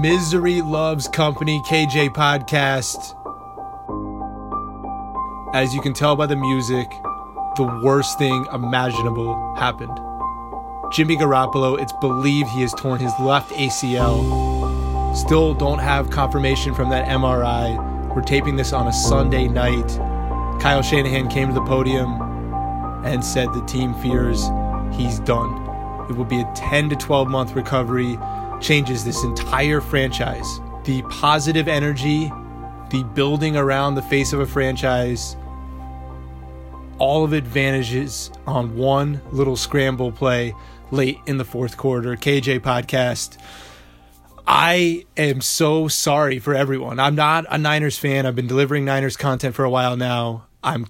Misery Loves Company KJ podcast. As you can tell by the music, the worst thing imaginable happened. Jimmy Garoppolo, it's believed he has torn his left ACL. Still don't have confirmation from that MRI. We're taping this on a Sunday night. Kyle Shanahan came to the podium and said the team fears he's done. It will be a 10 to 12 month recovery changes this entire franchise. The positive energy, the building around the face of a franchise, all of it vanishes on one little scramble play late in the fourth quarter. KJ podcast. I am so sorry for everyone. I'm not a Niners fan. I've been delivering Niners content for a while now. I'm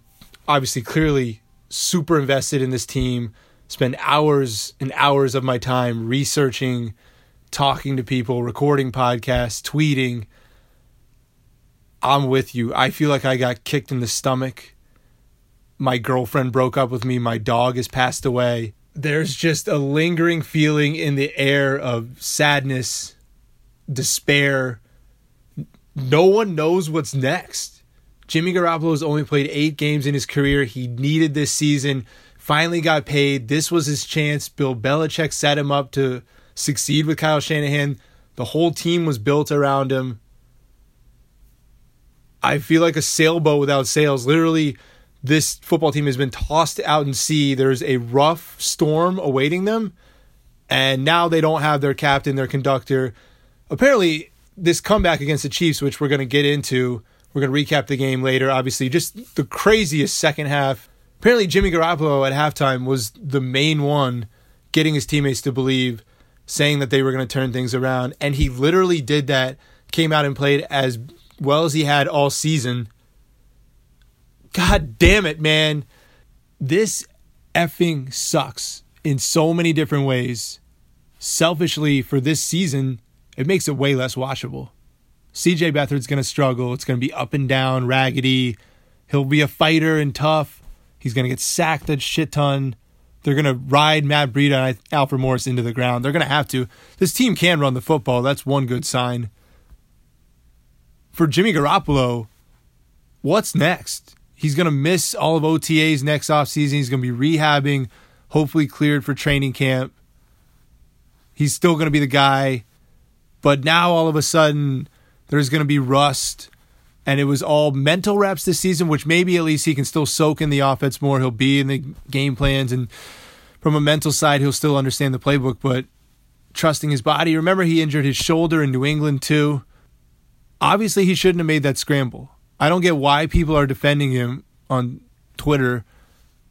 obviously clearly super invested in this team. Spend hours and hours of my time researching talking to people, recording podcasts, tweeting. I'm with you. I feel like I got kicked in the stomach. My girlfriend broke up with me. My dog has passed away. There's just a lingering feeling in the air of sadness, despair. No one knows what's next. Jimmy Garoppolo has only played eight games in his career. He needed this season, finally got paid. This was his chance. Bill Belichick set him up to succeed with Kyle Shanahan. The whole team was built around him. I feel like a sailboat without sails. Literally, this football team has been tossed out in sea. There's a rough storm awaiting them, and now they don't have their captain, their conductor. Apparently, this comeback against the Chiefs, which we're going to get into, we're going to recap the game later. Obviously, just the craziest second half. Apparently, Jimmy Garoppolo at halftime was the main one getting his teammates to believe saying that they were going to turn things around. And he literally did that, came out and played as well as he had all season. God damn it, man. This effing sucks in so many different ways. Selfishly, for this season, it makes it way less watchable. CJ Beathard's going to struggle. It's going to be up and down, raggedy. He'll be a fighter and tough. He's going to get sacked a shit ton. They're going to ride Matt Breida and Alfred Morris into the ground. They're going to have to. This team can run the football. That's one good sign. For Jimmy Garoppolo, what's next? He's going to miss all of OTAs next offseason. He's going to be rehabbing, hopefully cleared for training camp. He's still going to be the guy. But now all of a sudden, there's going to be rust and it was all mental reps this season, which maybe at least he can still soak in the offense more. He'll be in the game plans, and from a mental side, he'll still understand the playbook, but trusting his body. Remember, he injured his shoulder in New England too. Obviously, he shouldn't have made that scramble. I don't get why people are defending him on Twitter.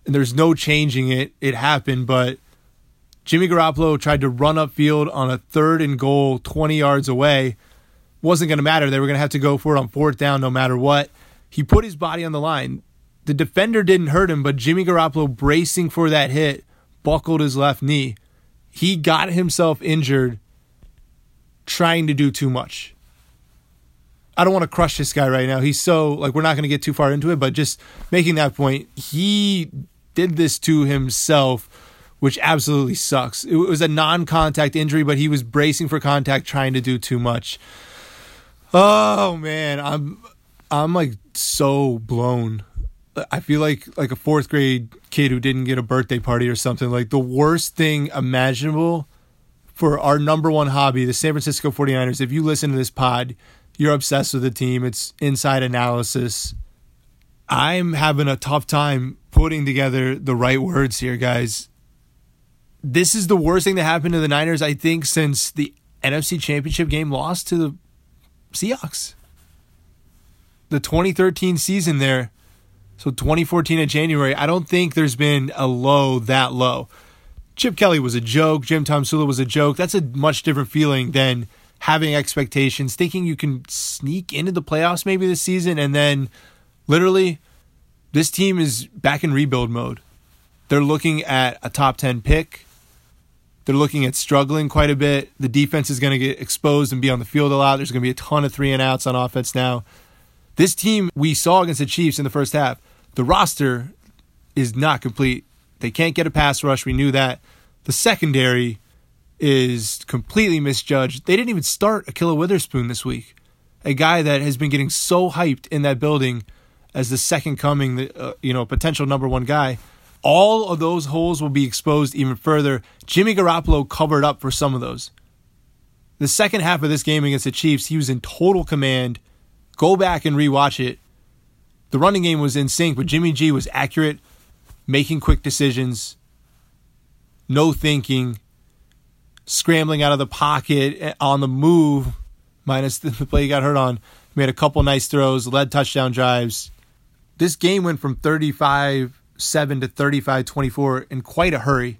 And there's no changing it. It happened, but Jimmy Garoppolo tried to run upfield on a third and goal 20 yards away. Wasn't going to matter. They were going to have to go for it on fourth down no matter what. He put his body on the line. The defender didn't hurt him, but Jimmy Garoppolo bracing for that hit buckled his left knee. He got himself injured trying to do too much. I don't want to crush this guy right now. He's so like we're not going to get too far into it, but just making that point, he did this to himself, which absolutely sucks. It was a non-contact injury, but he was bracing for contact, trying to do too much. Oh man, I'm I'm like so blown. I feel like like a fourth grade kid who didn't get a birthday party or something. Like the worst thing imaginable for our number one hobby, the San Francisco 49ers. If you listen to this pod, you're obsessed with the team. It's inside analysis. I'm having a tough time putting together the right words here, guys. This is the worst thing that happened to the Niners, I think, since the NFC Championship game lost to the Seahawks. The 2013 season there, so 2014 in January, I don't think there's been a low that low. Chip Kelly was a joke. Jim Tomsula was a joke. That's a much different feeling than having expectations, thinking you can sneak into the playoffs maybe this season, and then literally this team is back in rebuild mode. They're looking at a top 10 pick. They're looking at struggling quite a bit. The defense is going to get exposed and be on the field a lot. There's going to be a ton of three and outs on offense now. This team we saw against the Chiefs in the first half, the roster is not complete. They can't get a pass rush. We knew that. The secondary is completely misjudged. They didn't even start Ahkello Witherspoon this week, a guy that has been getting so hyped in that building as the second coming, uh, you know potential number one guy. All of those holes will be exposed even further. Jimmy Garoppolo covered up for some of those. The second half of this game against the Chiefs, he was in total command. Go back and rewatch it. The running game was in sync, but Jimmy G was accurate, making quick decisions, no thinking scrambling out of the pocket eh, on the move, minus the play he got hurt on. Made a couple nice throws, led touchdown drives. This game went from 35 7 to 35 24 in quite a hurry.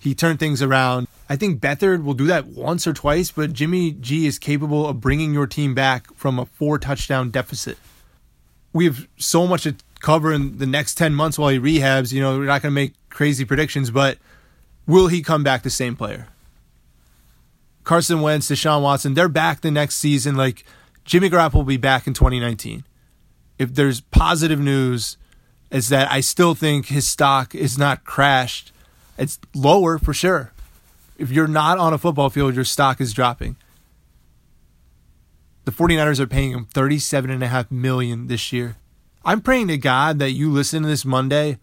He turned things around. I think Beathard will do that once or twice, but Jimmy G is capable of bringing your team back from a four touchdown deficit. We have so much to cover in the next 10 months while he rehabs. You know, we're not going to make crazy predictions, but will he come back the same player? Carson Wentz, Deshaun Watson, they're back the next season. Like Jimmy Garoppolo will be back in 2019. If there's positive news, is that I still think his stock is not crashed. It's lower for sure. If you're not on a football field, your stock is dropping. The 49ers are paying him 37.5 million this year. I'm praying to God that you listen to this Monday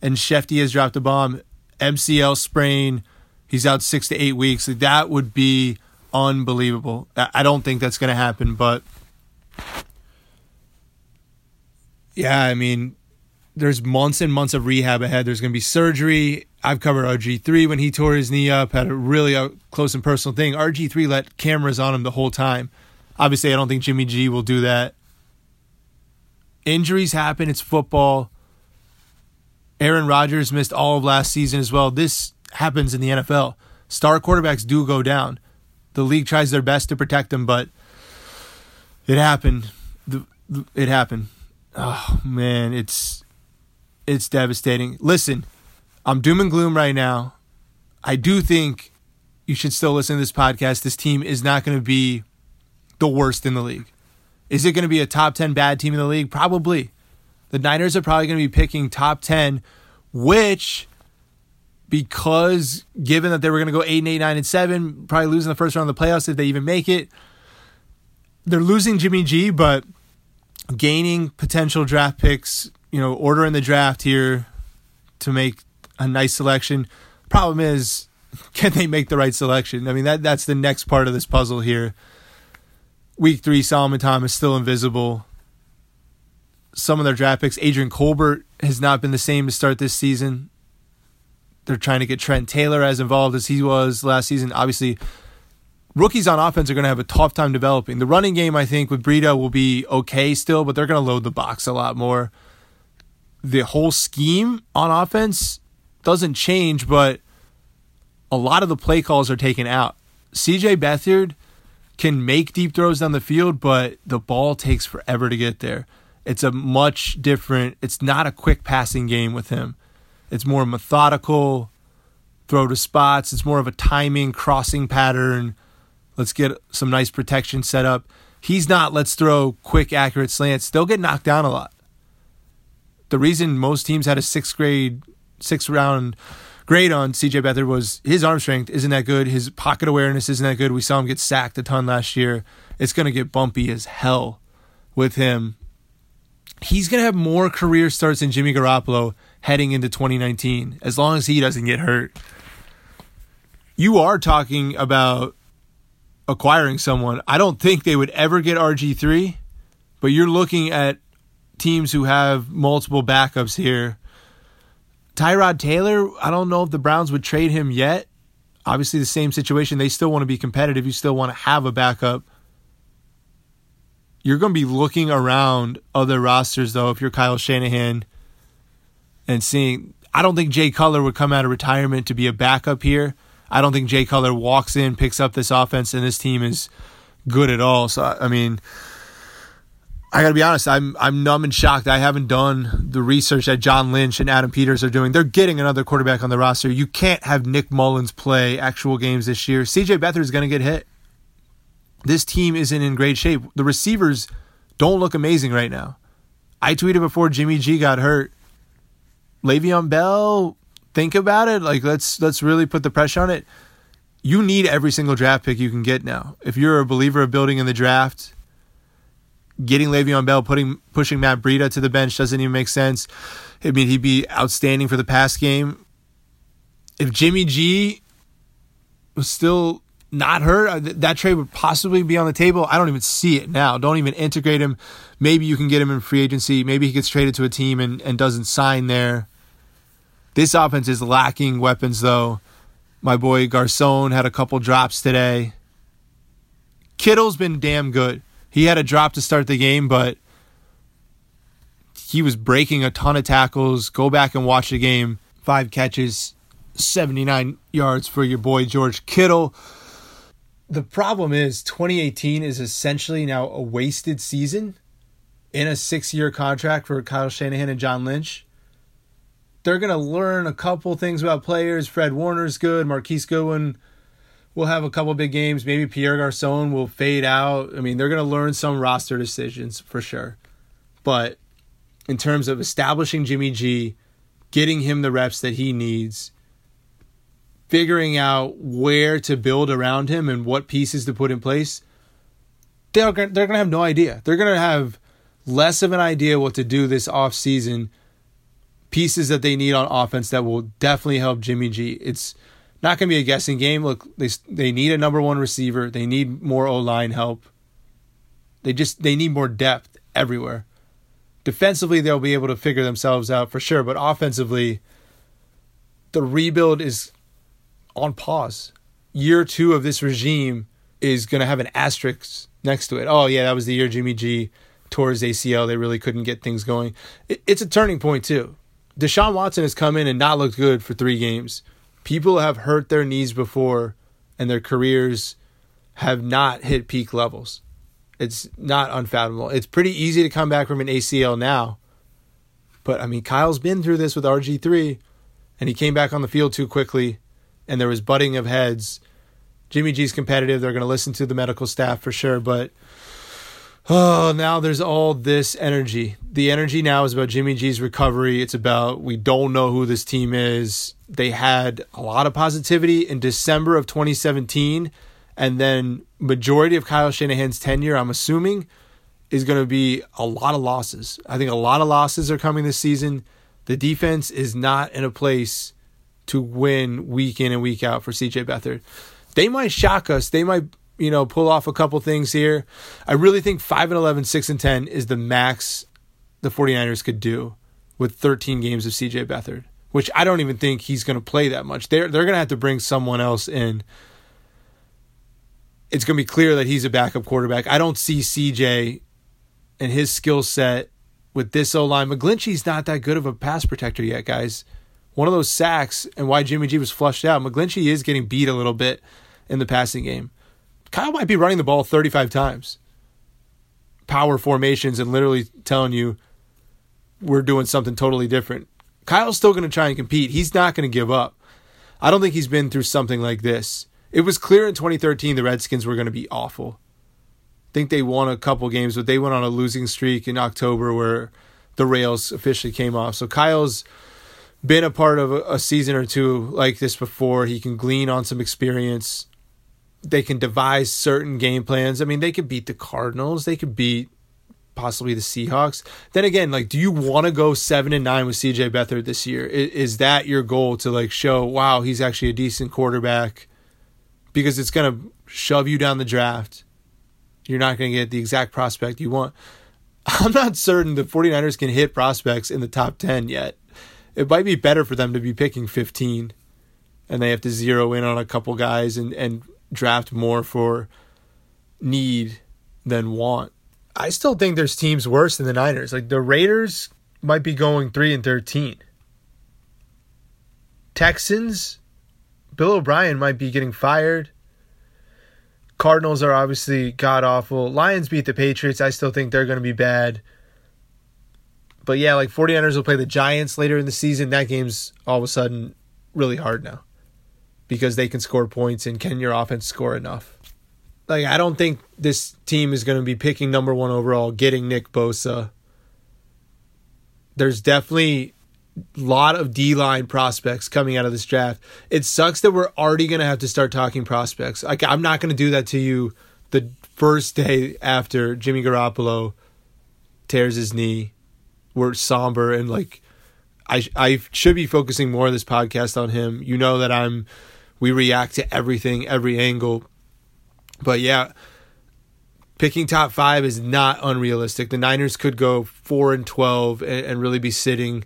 and Shefty has dropped a bomb, MCL sprain, he's out six to eight weeks. That would be unbelievable. I don't think that's going to happen, but yeah, I mean, there's months and months of rehab ahead. There's going to be surgery. I've covered RG3 when he tore his knee up, had a really uh, close and personal thing. RG3 let cameras on him the whole time. Obviously, I don't think Jimmy G will do that. Injuries happen. It's football. Aaron Rodgers missed all of last season as well. This happens in the NFL. Star quarterbacks do go down. The league tries their best to protect them, but it happened. It happened. Oh man, it's it's devastating. Listen, I'm doom and gloom right now. I do think you should still listen to this podcast. This team is not going to be the worst in the league. Is it going to be a top 10 bad team in the league? Probably. The Niners are probably going to be picking top 10, which because given that they were going to go 8 and 8, 9 and 7, probably losing the first round of the playoffs if they even make it. They're losing Jimmy G, but gaining potential draft picks, you know, ordering the draft here to make a nice selection. Problem is, can they make the right selection? I mean, that that's the next part of this puzzle here. Week three, Solomon Thomas is still invisible. Some of their draft picks, Adrian Colbert has not been the same to start this season. They're trying to get Trent Taylor as involved as he was last season. Obviously, rookies on offense are going to have a tough time developing. The running game, I think, with Breida will be okay still, but they're going to load the box a lot more. The whole scheme on offense doesn't change, but a lot of the play calls are taken out. CJ Beathard can make deep throws down the field, but the ball takes forever to get there. It's a much different, it's not a quick passing game with him. It's more methodical, throw to spots. It's more of a timing, crossing pattern. Let's get some nice protection set up. He's not, let's throw quick, accurate slants. They'll get knocked down a lot. The reason most teams had a sixth grade, sixth round grade on CJ Beathard was his arm strength isn't that good. His pocket awareness isn't that good. We saw him get sacked a ton last year. It's going to get bumpy as hell with him. He's going to have more career starts than Jimmy Garoppolo heading into 2019 as long as he doesn't get hurt. You are talking about acquiring someone. I don't think they would ever get RG3, but you're looking at teams who have multiple backups here Tyrod Taylor, I don't know if the Browns would trade him yet. Obviously, the same situation. They still want to be competitive. You still want to have a backup. You're going to be looking around other rosters, though, if you're Kyle Shanahan and seeing. I don't think Jay Cutler would come out of retirement to be a backup here. I don't think Jay Cutler walks in, picks up this offense, and this team is good at all. So, I mean, I got to be honest, I'm I'm numb and shocked. I haven't done the research that John Lynch and Adam Peters are doing. They're getting another quarterback on the roster. You can't have Nick Mullens play actual games this year. CJ Beathard is going to get hit. This team isn't in great shape. The receivers don't look amazing right now. I tweeted before Jimmy G got hurt. Le'Veon Bell, think about it. Like let's let's really put the pressure on it. You need every single draft pick you can get now. If you're a believer of building in the draft, getting Le'Veon Bell, putting pushing Matt Breida to the bench doesn't even make sense. I mean, he'd be outstanding for the pass game. If Jimmy G was still not hurt, uh, that trade would possibly be on the table. I don't even see it now. Don't even integrate him. Maybe you can get him in free agency. Maybe he gets traded to a team and, and doesn't sign there. This offense is lacking weapons, though. My boy Garcon had a couple drops today. Kittle's been damn good. He had a drop to start the game, but he was breaking a ton of tackles. Go back and watch the game. Five catches, 79 yards for your boy George Kittle. The problem is 2018 is essentially now a wasted season in a six year contract for Kyle Shanahan and John Lynch. They're going to learn a couple things about players. Fred Warner's good. Marquise Goodwin will have a couple big games. Maybe Pierre Garcon will fade out. I mean, they're going to learn some roster decisions for sure. But in terms of establishing Jimmy G, getting him the reps that he needs, figuring out where to build around him and what pieces to put in place, they're they're going to have no idea. They're going to have less of an idea what to do this off season. Pieces that they need on offense that will definitely help Jimmy G. It's not going to be a guessing game. Look, they they need a number one receiver. They need more O line help. They just they need more depth everywhere. Defensively, they'll be able to figure themselves out for sure, but offensively, the rebuild is on pause. Year two of this regime is going to have an asterisk next to it. Oh yeah, that was the year Jimmy G tore his ACL. They really couldn't get things going. it's a turning point too. Deshaun Watson has come in and not looked good for three games people have hurt their knees before and their careers have not hit peak levels. It's not unfathomable. It's pretty easy to come back from an ACL now. But I mean, Kyle's been through this with RG3 and he came back on the field too quickly and there was butting of heads. Jimmy G's competitive. They're going to listen to the medical staff for sure, but oh, now there's all this energy. The energy now is about Jimmy G's recovery. It's about we don't know who this team is. They had a lot of positivity in December of 2017, and then majority of Kyle Shanahan's tenure, I'm assuming, is going to be a lot of losses. I think a lot of losses are coming this season. The defense is not in a place to win week in and week out for CJ Beathard. They might shock us. They might you know, pull off a couple things here. I really think 5 and 11, 6 and 10 is the max the 49ers could do with 13 games of CJ Beathard, which I don't even think he's going to play that much. They're they're going to have to bring someone else in. it's going to be clear that he's a backup quarterback. I don't see CJ and his skill set with this O line. McGlinchey's not that good of a pass protector yet, guys. One of those sacks and why Jimmy G was flushed out. McGlinchey is getting beat a little bit in the passing game. Kyle might be running the ball 35 times. Power formations and literally telling you we're doing something totally different. Kyle's still going to try and compete. He's not going to give up. I don't think he's been through something like this. It was clear in 2013 the Redskins were going to be awful. I think they won a couple games, but they went on a losing streak in October where the rails officially came off. So Kyle's been a part of a, season or two like this before. He can glean on some experience. They can devise certain game plans. I mean, they could beat the Cardinals. They could beat possibly the Seahawks. Then again, like, do you want to go seven and nine with CJ Beathard this year? Is, is, that your goal to like show, wow, he's actually a decent quarterback? Because it's gonna shove you down the draft. You're not gonna get the exact prospect you want. I'm not certain the 49ers can hit prospects in the top 10 yet. It might be better for them to be picking 15 and they have to zero in on a couple guys and, and draft more for need than want. I still think there's teams worse than the Niners. Like the Raiders might be going 3 and 13. Texans, Bill O'Brien might be getting fired. Cardinals are obviously god awful. Lions beat the Patriots. I still think they're going to be bad. But yeah, like 49ers will play the Giants later in the season. That game's all of a sudden really hard now because they can score points and can your offense score enough? like I don't think this team is going to be picking number one overall, getting Nick Bosa. There's definitely a lot of D line prospects coming out of this draft. It sucks that we're already going to have to start talking prospects. Like I'm not going to do that to you the first day after Jimmy Garoppolo tears his knee. We're somber and like I I should be focusing more of this podcast on him. You know that I'm we react to everything, every angle but yeah, picking top five is not unrealistic. The Niners could go four and twelve and, and really be sitting.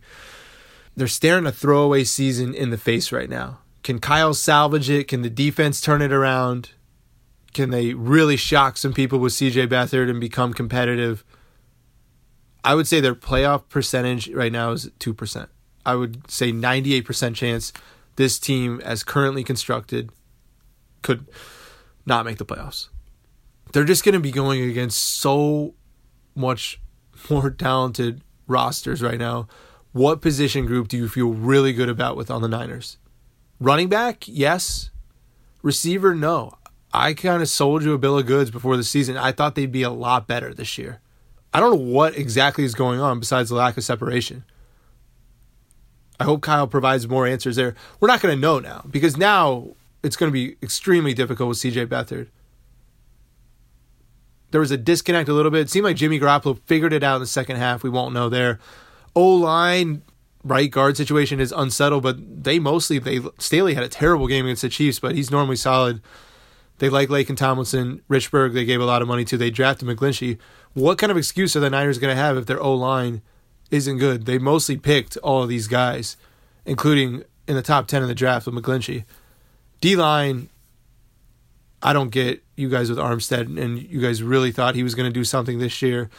They're staring a throwaway season in the face right now. Can Kyle salvage it? Can the defense turn it around? Can they really shock some people with CJ Beathard and become competitive? I would say their playoff percentage right now is 2%. I would say 98% chance this team, as currently constructed, could not make the playoffs. They're just going to be going against so much more talented rosters right now. What position group do you feel really good about with on the Niners? Running back, yes. Receiver, no. I kind of sold you a bill of goods before the season. I thought they'd be a lot better this year. I don't know what exactly is going on besides the lack of separation. I hope Kyle provides more answers there. We're not going to know now because now it's going to be extremely difficult with CJ Beathard. There was a disconnect a little bit. It seemed like Jimmy Garoppolo figured it out in the second half. We won't know there. O line, right guard situation is unsettled, but they mostly they Staley had a terrible game against the Chiefs, but he's normally solid. They like Laken Tomlinson, Richburg. They gave a lot of money to. They drafted McGlinchey. What kind of excuse are the Niners going to have if their O line isn't good? They mostly picked all of these guys, including in the top ten in the draft with McGlinchey. D line, I don't get you guys with Armstead, and you guys really thought he was going to do something this year.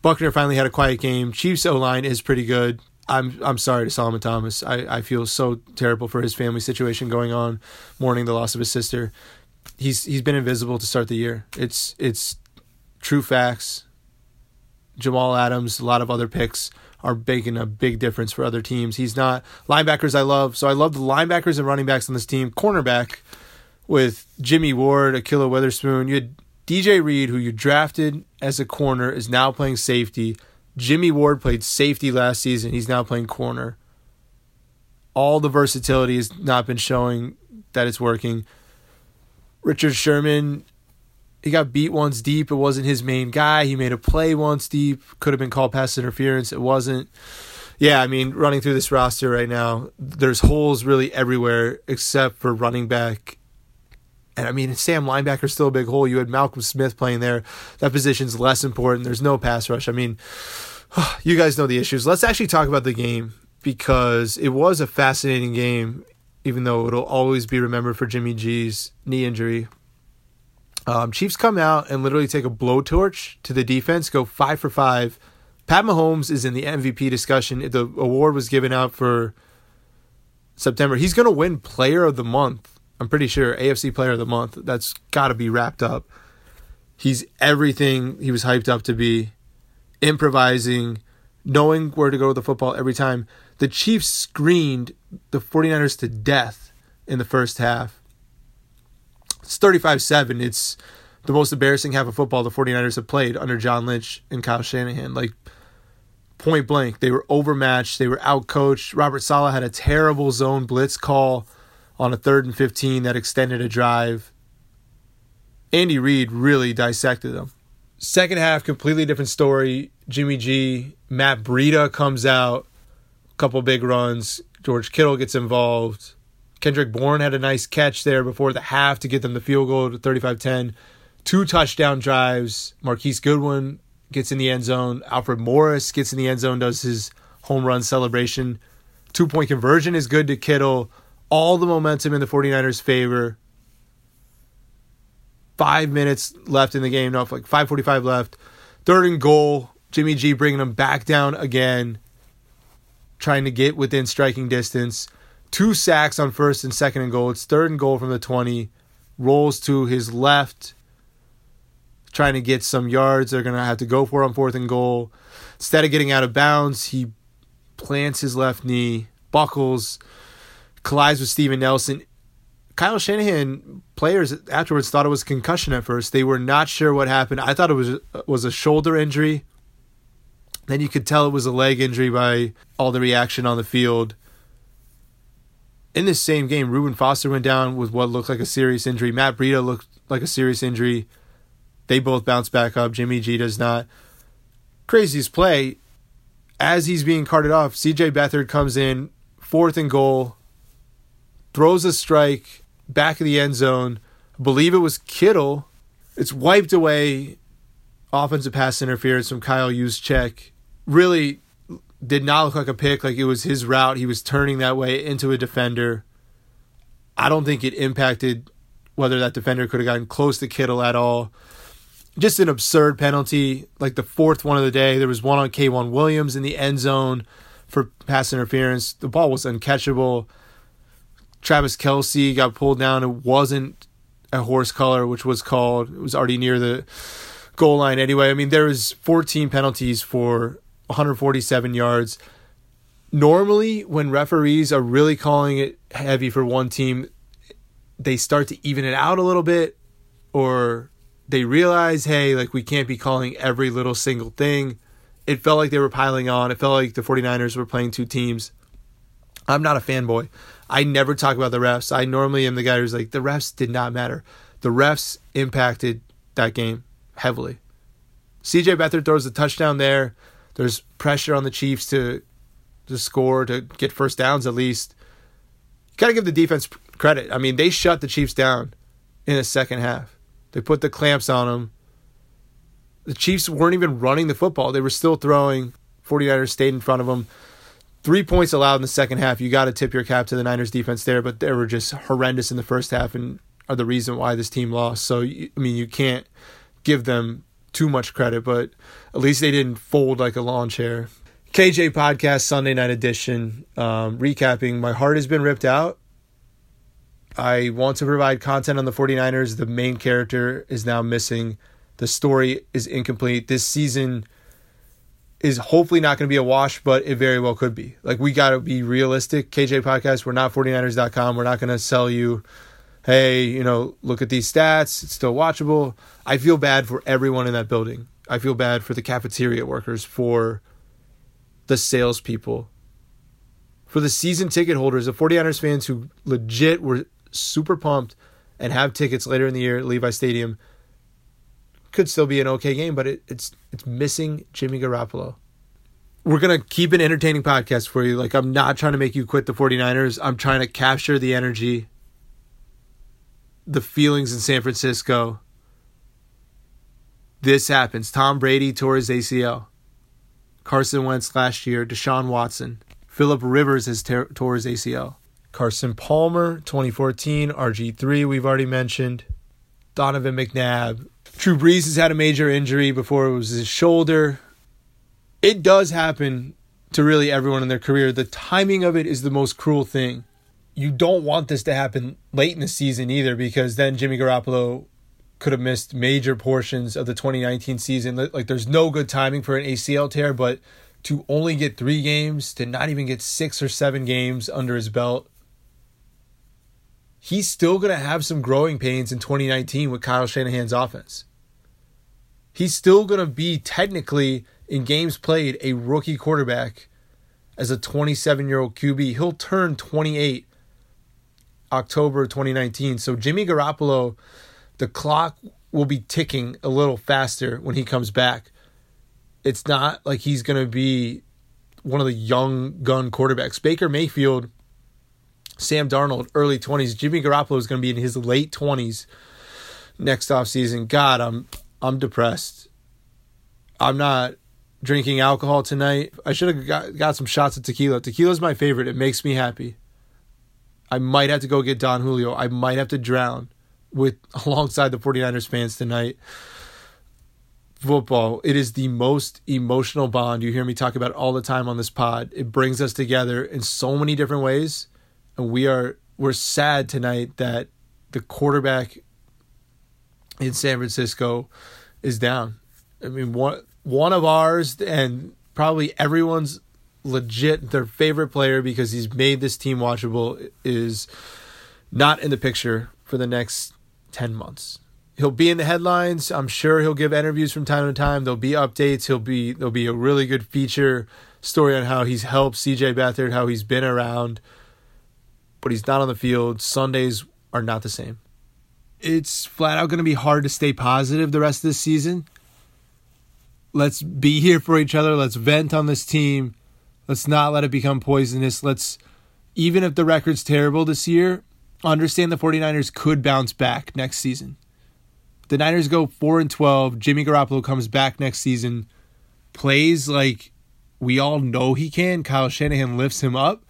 Buckner finally had a quiet game. Chiefs O line is pretty good. I'm I'm sorry to Solomon Thomas. I, I feel so terrible for his family situation going on, mourning the loss of his sister. He's he's been invisible to start the year. It's it's true facts. Jamal Adams, a lot of other picks are making a big difference for other teams. He's not linebackers. I love so I love the linebackers and running backs on this team. Cornerback with Jimmy Ward, Ahkello Witherspoon. You had DJ Reed, who you drafted as a corner, is now playing safety. Jimmy Ward played safety last season. He's now playing corner. All the versatility has not been showing that it's working. Richard Sherman he got beat once deep. It wasn't his main guy. He made a play once deep. Could have been called pass interference. It wasn't. Yeah, I mean, running through this roster right now, there's holes really everywhere except for running back. And I mean, Sam linebacker's still a big hole. You had Malcolm Smith playing there. That position's less important. There's no pass rush. I mean, you guys know the issues. Let's actually talk about the game because it was a fascinating game, even though it'll always be remembered for Jimmy G's knee injury. Um, Chiefs come out and literally take a blowtorch to the defense, go five for five. Pat Mahomes is in the MVP discussion. The award was given out for September. He's going to win Player of the Month. I'm pretty sure AFC Player of the Month. That's got to be wrapped up. He's everything he was hyped up to be, improvising, knowing where to go with the football every time. The Chiefs screened the 49ers to death in the first half. It's 35 7. It's the most embarrassing half of football the 49ers have played under John Lynch and Kyle Shanahan. Like, point blank, they were overmatched. They were outcoached. Robert Saleh had a terrible zone blitz call on a third and 15 that extended a drive. Andy Reid really dissected them. Second half, completely different story. Jimmy G, Matt Breida comes out, a couple big runs. George Kittle gets involved. Kendrick Bourne had a nice catch there before the half to get them the field goal to 35 10. Two touchdown drives. Marquise Goodwin gets in the end zone. Alfred Morris gets in the end zone, does his home run celebration. Two point conversion is good to Kittle. All the momentum in the 49ers' favor. Five minutes left in the game, no, like 5.45 left. Third and goal. Jimmy G bringing them back down again, trying to get within striking distance two sacks on first and second and goal. It's third and goal from the 20. Rolls to his left, trying to get some yards. They're going to have to go for on fourth and goal. Instead of getting out of bounds, he plants his left knee, buckles, collides with Steven Nelson. Kyle Shanahan players afterwards thought it was concussion at first. They were not sure what happened. I thought it was was a shoulder injury. Then you could tell it was a leg injury by all the reaction on the field in this same game, Reuben Foster went down with what looked like a serious injury. Matt Breida looked like a serious injury. They both bounced back up. Jimmy G does not. Craziest play, as he's being carted off, CJ Beathard comes in, fourth and goal, throws a strike, back of the end zone. I believe it was Kittle. It's wiped away. Offensive pass interference from Kyle Juszczyk. Really did not look like a pick, like it was his route. He was turning that way into a defender. I don't think it impacted whether that defender could have gotten close to Kittle at all. Just an absurd penalty, like the fourth one of the day. There was one on K'Waun Williams in the end zone for pass interference. The ball was uncatchable. Travis Kelce got pulled down. It wasn't a horse collar, which was called. It was already near the goal line anyway. I mean, there was 14 penalties for 147 yards. Normally, when referees are really calling it heavy for one team, they start to even it out a little bit, or they realize, hey, like we can't be calling every little single thing. It felt like they were piling on. It felt like the 49ers were playing two teams. I'm not a fanboy. I never talk about the refs. I normally am the guy who's like, the refs did not matter. The refs impacted that game heavily. CJ Beathard throws a touchdown there. There's pressure on the Chiefs to to score to get first downs at least. You got to give the defense credit. I mean, they shut the Chiefs down in the second half. They put the clamps on them. The Chiefs weren't even running the football. They were still throwing. 49ers stayed in front of them. Three points allowed in the second half. You got to tip your cap to the Niners defense there, but they were just horrendous in the first half and are the reason why this team lost. So, I mean, you can't give them too much credit, but at least they didn't fold like a lawn chair. KJ Podcast Sunday Night Edition, um, recapping. My heart has been ripped out. I want to provide content on the 49ers. The main character is now missing. The story is incomplete. This season is hopefully not going to be a wash, but it very well could be. Like, we got to be realistic. KJ Podcast, we're not 49ers.com. We're not going to sell you hey, you know, look at these stats, it's still watchable. I feel bad for everyone in that building. I feel bad for the cafeteria workers, for the salespeople, for the season ticket holders, the 49ers fans who legit were super pumped and have tickets later in the year at Levi Stadium. Could still be an okay game, but it, it's it's missing Jimmy Garoppolo. We're gonna keep an entertaining podcast for you. Like I'm not trying to make you quit the 49ers. I'm trying to capture the energy the feelings in San Francisco. This happens. Tom Brady tore his ACL. Carson Wentz last year. Deshaun Watson. Philip Rivers has ter- tore his ACL. Carson Palmer, 2014. RG3, we've already mentioned. Donovan McNabb. Drew Brees has had a major injury before it was his shoulder. It does happen to really everyone in their career. The timing of it is the most cruel thing. You don't want this to happen late in the season either because then Jimmy Garoppolo could have missed major portions of the 2019 season. Like there's no good timing for an ACL tear, but to only get 3 games, to not even get 6 or 7 games under his belt, he's still going to have some growing pains in 2019 with Kyle Shanahan's offense. He's still going to be technically in games played a rookie quarterback as a 27 year old QB. He'll turn 28 October 2019. So Jimmy Garoppolo, the clock will be ticking a little faster when he comes back. It's not like he's going to be one of the young gun quarterbacks. Baker Mayfield, Sam Darnold, early 20s. Jimmy Garoppolo is going to be in his late 20s next offseason. God, I'm I'm depressed. I'm not drinking alcohol tonight. I should have got, got some shots of tequila. Tequila's my favorite. It makes me happy. I might have to go get Don Julio. I might have to drown with alongside the 49ers fans tonight. Football, it is the most emotional bond. You hear me talk about all the time on this pod. It brings us together in so many different ways. And we are we're sad tonight that the quarterback in San Francisco is down. I mean, one one of ours and probably everyone's legit their favorite player because he's made this team watchable is not in the picture for the next 10 months. He'll be in the headlines. I'm sure he'll give interviews from time to time. There'll be updates. He'll be there'll be a really good feature story on how he's helped CJ Beathard, how he's been around, but he's not on the field. Sundays are not the same. It's flat out going to be hard to stay positive the rest of the season let's be here for each other. Let's vent on this team. Let's not let it become poisonous. Let's, even if the record's terrible this year, understand the 49ers could bounce back next season. The Niners go 4 and 12. Jimmy Garoppolo comes back next season, plays like we all know he can. Kyle Shanahan lifts him up.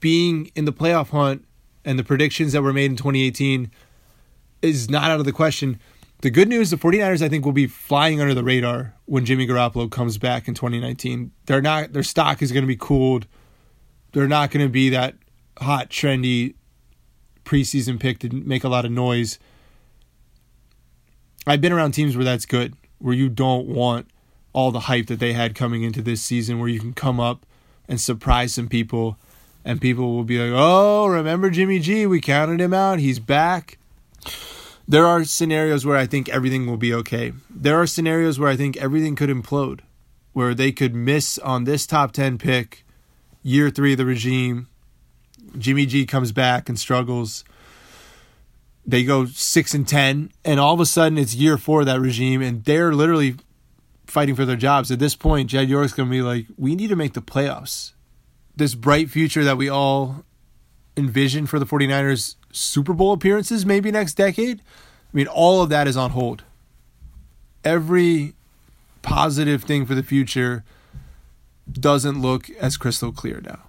Being in the playoff hunt and the predictions that were made in 2018 is not out of the question. The good news, the 49ers, I think, will be flying under the radar when Jimmy Garoppolo comes back in 2019. They're not their stock is going to be cooled. They're not going to be that hot, trendy preseason pick to make a lot of noise. I've been around teams where that's good, where you don't want all the hype that they had coming into this season, where you can come up and surprise some people, and people will be like, "Oh, remember Jimmy G? We counted him out. He's back." There are scenarios where I think everything will be okay. There are scenarios where I think everything could implode, where they could miss on this top 10 pick, year three of the regime. Jimmy G comes back and struggles. They go 6 and 10, and all of a sudden it's year four of that regime, and they're literally fighting for their jobs. At this point, Jed York's going to be like, we need to make the playoffs. This bright future that we all envision for the 49ers Super Bowl appearances maybe next decade. I mean, all of that is on hold. Every positive thing for the future doesn't look as crystal clear now.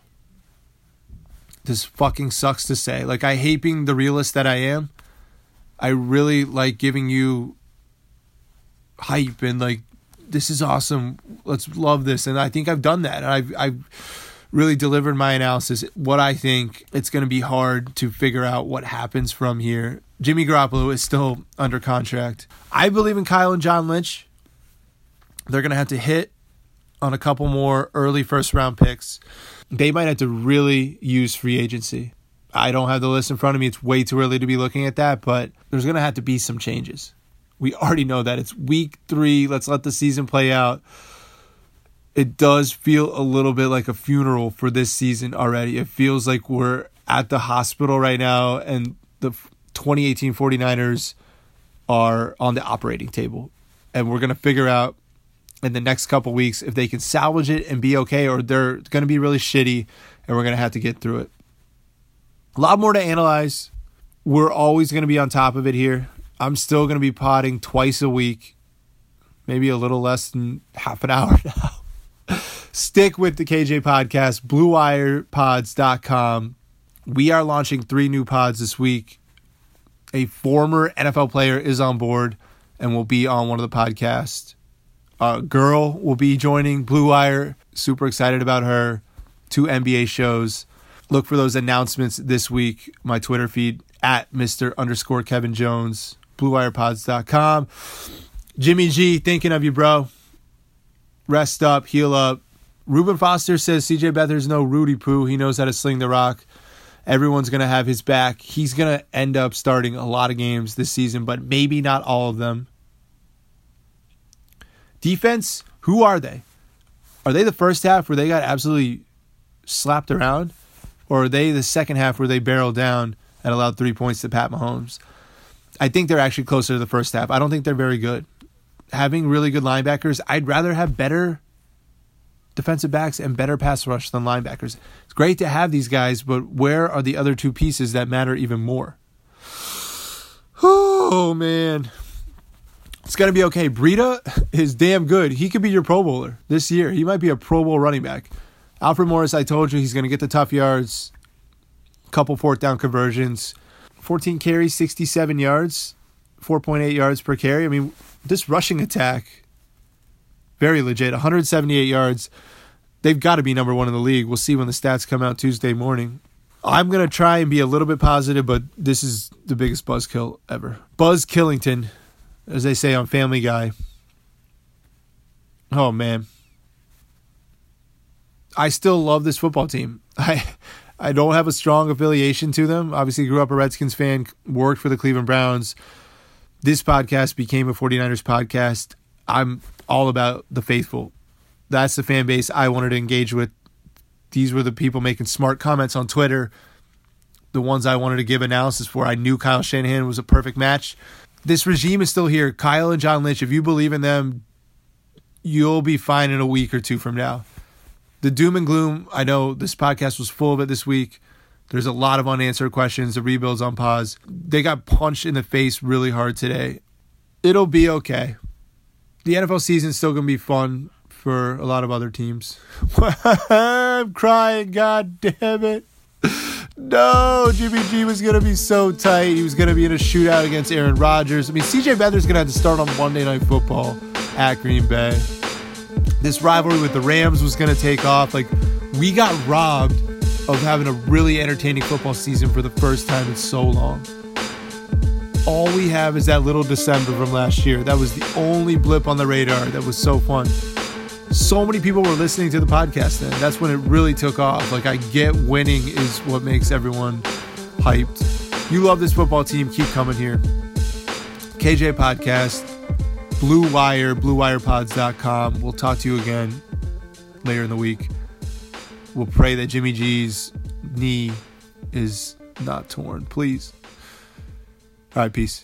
This fucking sucks to say. Like, I hate being the realist that I am. I really like giving you hype and like, this is awesome. Let's love this. And I think I've done that. And I've, I've, really delivered my analysis. What I think it's going to be hard to figure out what happens from here. Jimmy Garoppolo is still under contract. I believe in Kyle and John Lynch. They're going to have to hit on a couple more early first round picks. They might have to really use free agency. I don't have the list in front of me. It's way too early to be looking at that, but there's going to have to be some changes. We already know that. It's week three. Let's let the season play out it does feel a little bit like a funeral for this season already. It feels like we're at the hospital right now and the 2018 49ers are on the operating table. And we're going to figure out in the next couple weeks if they can salvage it and be okay or they're going to be really shitty and we're going to have to get through it. A lot more to analyze. We're always going to be on top of it here. I'm still going to be potting twice a week, maybe a little less than half an hour now stick with the KJ podcast, bluewirepods.com. We are launching three new pods this week. a former NFL player is on board and will be on one of the podcasts. A girl will be joining Blue Wire. Super excited about her. Two NBA shows. Look for those announcements this week. My Twitter feed at Mr. underscore Kevin Jones, BlueWirePods.com. Jimmy G, thinking of you, bro. Rest up, heal up. Reuben Foster says CJ Beathard's no Rudy Poo. He knows how to sling the rock. Everyone's going to have his back. He's going to end up starting a lot of games this season, but maybe not all of them. Defense, who are they? Are they the first half where they got absolutely slapped around? Or are they the second half where they barreled down and allowed three points to Pat Mahomes? I think they're actually closer to the first half. I don't think they're very good. Having really good linebackers, I'd rather have better defensive backs and better pass rush than linebackers. It's great to have these guys, but where are the other two pieces that matter even more? Oh, man. It's to be okay. Breida is damn good. He could be your Pro Bowler this year. He might be a Pro Bowl running back. Alfred Morris, I told you he's to get the tough yards, couple fourth down conversions, 14 carries, 67 yards, 4.8 yards per carry. I mean, this rushing attack, very legit. 178 yards. They've got to be number one in the league. We'll see when the stats come out Tuesday morning. I'm going to try and be a little bit positive, but this is the biggest buzzkill ever. Buzz Killington, as they say on Family Guy. Oh, man. I still love this football team. I I don't have a strong affiliation to them. Obviously, grew up a Redskins fan, worked for the Cleveland Browns. This podcast became a 49ers podcast. I'm all about the faithful. That's the fan base I wanted to engage with. These were the people making smart comments on Twitter, the ones I wanted to give analysis for. I knew Kyle Shanahan was a perfect match. This regime is still here. Kyle and John Lynch, if you believe in them, you'll be fine in a week or two from now the doom and gloom. I know this podcast was full of it this week. There's a lot of unanswered questions. The rebuild's on pause. They got punched in the face really hard today. It'll be okay. The NFL season's still going to be fun for a lot of other teams. I'm crying. God damn it. No, Jimmy G was going to be so tight. He was going to be in a shootout against Aaron Rodgers. I mean, CJ Beathard's going to have to start on Monday Night Football at Green Bay this rivalry with the Rams was going to take off. Like, we got robbed of having a really entertaining football season for the first time in so long. All we have is that little December from last year. That was the only blip on the radar that was so fun. So many people were listening to the podcast then. That's when it really took off. Like, I get winning is what makes everyone hyped. You love this football team. Keep coming here. KJ Podcast Blue Wire, BlueWirePods.com. We'll talk to you again later in the week. We'll pray that Jimmy G's knee is not torn. Please. All right, peace.